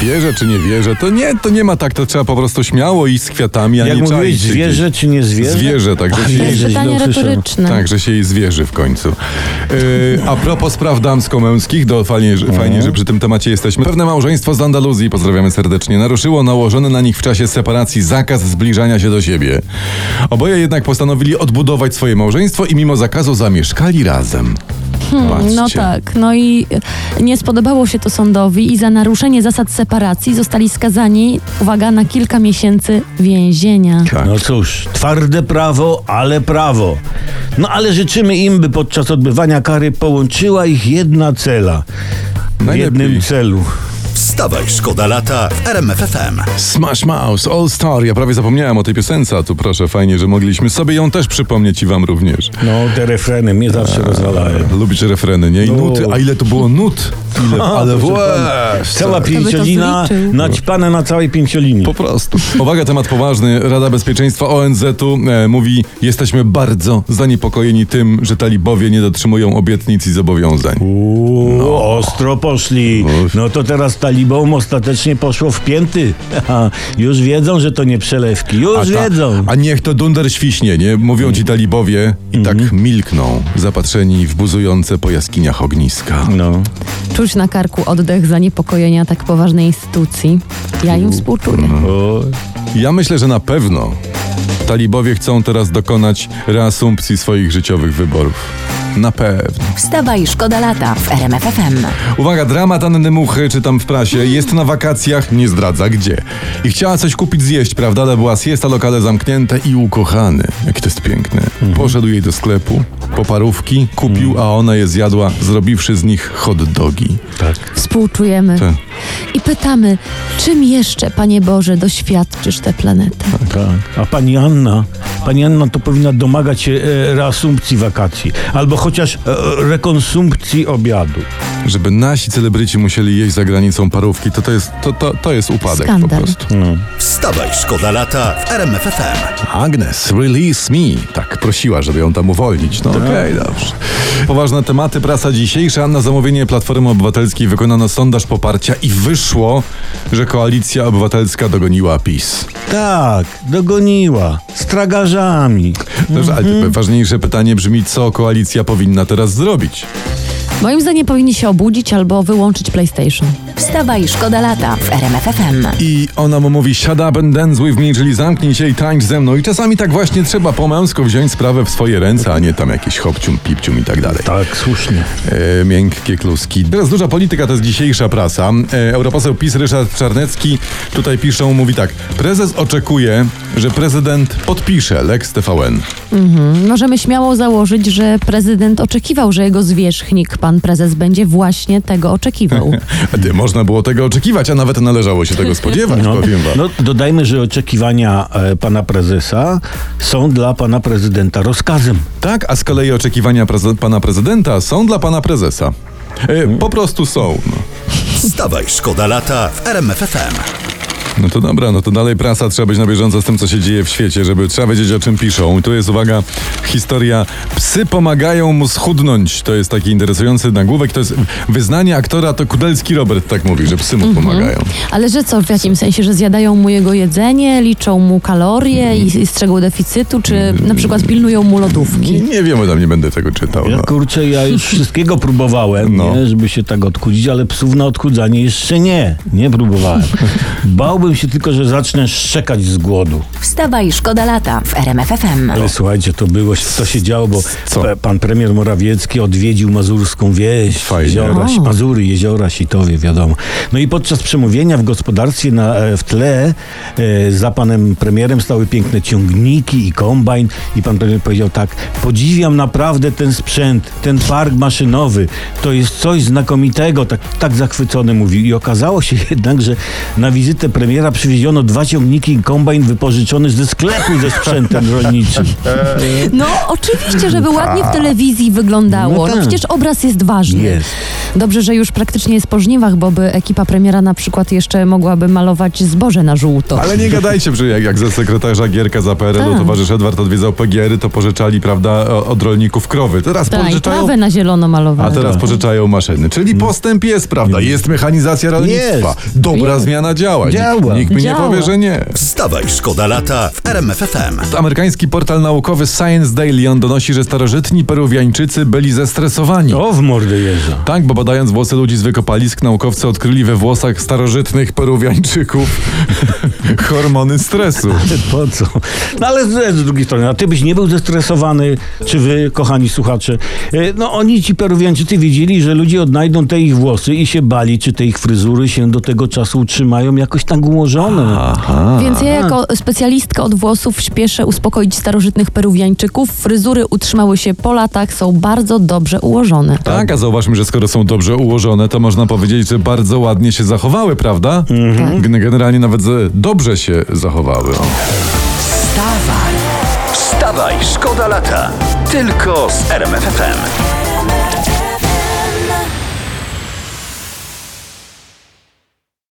Wierzę czy nie wierzę, to nie, to nie ma tak, to trzeba po prostu śmiało iść z kwiatami, a Jak nie mówiłeś, czaić się zwierzę czy nie zwierzę? Zwierzę, tak, że się- źle usłyszałem. retoryczne. Tak, że się jej zwierzy w końcu. Yy, a propos spraw damsko-męskich, to fajnie, że, fajnie, że przy tym temacie jesteśmy. Pewne małżeństwo z Andaluzji, pozdrawiamy serdecznie, naruszyło nałożony na nich w czasie separacji zakaz zbliżania się do siebie. Oboje jednak postanowili odbudować swoje małżeństwo i mimo zakazu zamieszkali razem. Patrzcie. No tak, no i nie spodobało się to sądowi i za naruszenie zasad separacji zostali skazani, uwaga, na kilka miesięcy więzienia. Tak. No cóż, twarde prawo, ale prawo. No ale życzymy im, by podczas odbywania kary połączyła ich jedna cela. W Najlepiej. jednym celu. Wstawaj, szkoda lata w RMFFM. Smash Mouse, All Star. Ja prawie zapomniałem o tej piosence, a tu proszę, fajnie, że mogliśmy sobie ją też przypomnieć i wam również. No, te refreny mnie zawsze rozwalają. Lubisz refreny, nie? I No. nuty, a ile to było nut? Ile, ale łe, Cała pięciolina, zliczył. naćpane na całej pięciolinii. Po prostu. Uwaga, temat poważny. Rada Bezpieczeństwa ONZ-u e, mówi, jesteśmy bardzo zaniepokojeni tym, że talibowie nie dotrzymują obietnic i zobowiązań. Uuu, ostro poszli. No to teraz talibom ostatecznie poszło w pięty. Aha, już wiedzą, że to nie przelewki. Już ta- wiedzą. a niech to dunder świśnie, nie? Mówią ci talibowie i tak milkną, zapatrzeni w buzujące po jaskiniach ogniska. No. Czuć na karku oddech zaniepokojenia tak poważnej instytucji. Ja im współczuję. O, Ja myślę, że na pewno talibowie chcą teraz dokonać reasumpcji swoich życiowych wyborów. Na pewno. Wstawaj, szkoda lata w RMFFM. Uwaga, dramat Anny Muchy, czytam w prasie. Jest na wakacjach, nie zdradza gdzie. I chciała coś kupić zjeść, prawda? Ale była siesta, lokale zamknięte i ukochany. Jaki to jest piękny. Poszedł jej do sklepu, po parówki, kupił, a ona je zjadła, zrobiwszy z nich hot dogi. tak. Współczujemy. Tak. I pytamy, czym jeszcze, Panie Boże, doświadczysz tę planetę? Tak. A pani Anna, pani Anna to powinna domagać się e, reasumpcji wakacji. Albo chociaż e, rekonsumpcji obiadu. Żeby nasi celebryci musieli jeść za granicą parówki, to to jest, to, to, to jest upadek Skandal. po prostu. Wstawaj, szkoda lata w RMFFM. Agnes, release me. Tak, prosiła, żeby ją tam uwolnić. No okej, dobrze. Poważne tematy, prasa dzisiejsza. Na zamówienie Platformy Obywatelskiej wykonano sondaż poparcia i wyszło, że Koalicja Obywatelska dogoniła PiS. Tak, dogoniła. Z tragarzami. Dobrze, ale Mhm. ważniejsze pytanie brzmi, co koalicja powinna teraz zrobić? Moim zdaniem powinni się obudzić albo wyłączyć PlayStation. Wstawaj, szkoda lata w RMFFM. I ona mu mówi, shut up and dance with me, czyli zamknij się i tańcz ze mną. I czasami tak właśnie trzeba po męsku wziąć sprawę w swoje ręce, a nie tam jakieś hopcium, pipcium i tak dalej. Tak, słusznie. E, miękkie kluski. Teraz duża polityka to jest dzisiejsza prasa. E, europoseł PiS Ryszard Czarnecki tutaj piszą, mówi tak. Prezes oczekuje, że prezydent podpisze Lex TVN. Możemy śmiało założyć, że prezydent oczekiwał, że jego zwierzchnik, pan prezes, będzie właśnie tego oczekiwał. A ty, Można było tego oczekiwać, a nawet należało się tego spodziewać, No, powiem wam. no, dodajmy, że oczekiwania e, pana prezesa są dla pana prezydenta rozkazem. Tak, a z kolei oczekiwania preze- pana prezydenta są dla pana prezesa. E, po prostu są. No. Wstawaj, szkoda lata w RMFFM. No to dobra, no to dalej prasa, trzeba być na bieżąco z tym, co się dzieje w świecie, żeby trzeba wiedzieć, o czym piszą. I tu jest, uwaga, historia Psy pomagają mu schudnąć. To jest taki interesujący nagłówek. To jest wyznanie aktora, to Kudelski Robert tak mówi, że psy mu pomagają. Ale że co, w jakim sensie, że zjadają mu jego jedzenie, liczą mu kalorie i, i strzegą deficytu, czy na przykład pilnują mu lodówki? Nie, wiem, tam nie będę tego czytał. Ja No. kurczę, ja już wszystkiego próbowałem, No. nie, żeby się tak odchudzić, ale psów na odchudzanie jeszcze nie. Nie próbowałem. Bałbym się tylko, że zacznę szczekać z głodu. Wstawaj, szkoda lata w RMFFM. Ale słuchajcie, to było, to się działo, bo Co? pan premier Morawiecki odwiedził mazurską wieś, Fajnie. jeziora, O. Mazury, jeziora, Sitowie, wiadomo. No i podczas przemówienia w gospodarstwie na, e, w tle e, za panem premierem stały piękne ciągniki i kombajn i pan premier powiedział tak, podziwiam naprawdę ten sprzęt, ten park maszynowy, to jest coś znakomitego, tak, tak zachwycony mówił. I okazało się jednak, że na wizytę premiera przywieziono dwa ciągniki i kombajn wypożyczony ze sklepu ze sprzętem rolniczym. No, oczywiście, żeby ładnie w telewizji wyglądało. No No tak. przecież obraz jest ważny. Jest. Dobrze, że już praktycznie jest po żniwach, bo by ekipa premiera na przykład jeszcze mogłaby malować zboże na żółto. Ale nie gadajcie, że jak, jak za sekretarza Gierka za PRL-u Tak. towarzysz Edward odwiedzał PGR-y, to pożyczali, prawda, od rolników krowy. Teraz Tak, pożyczają... trawę na zielono A malowane. teraz pożyczają maszyny. Czyli postęp jest, prawda? Jest mechanizacja rolnictwa. Dobra Jest. zmiana działa. Działa. Nikt mi nie Działa. powie, że nie. Wstawaj, szkoda lata w RMF FM. Amerykański portal naukowy Science Daily on donosi, że starożytni Peruwiańczycy byli zestresowani. O, w mordę jeżdża. Tak, bo badając włosy ludzi z wykopalisk, naukowcy odkryli we włosach starożytnych Peruwiańczyków hormony stresu. Po co? No ale z, z drugiej strony, a ty byś nie był zestresowany, czy wy, kochani słuchacze? E, No oni, ci Peruwiańczycy, wiedzieli, że ludzie odnajdą te ich włosy i się bali, czy te ich fryzury się do tego czasu utrzymają jakoś tak ułożone. Więc ja jako specjalistka od włosów śpieszę uspokoić starożytnych peruwiańczyków. Fryzury utrzymały się po latach, są bardzo dobrze ułożone. Tak, a zauważmy, że skoro są dobrze ułożone, to można powiedzieć, że bardzo ładnie się zachowały, prawda? Gen- Generalnie nawet ze- dobrze się zachowały. O. Wstawaj, szkoda lata. Tylko z RMF FM.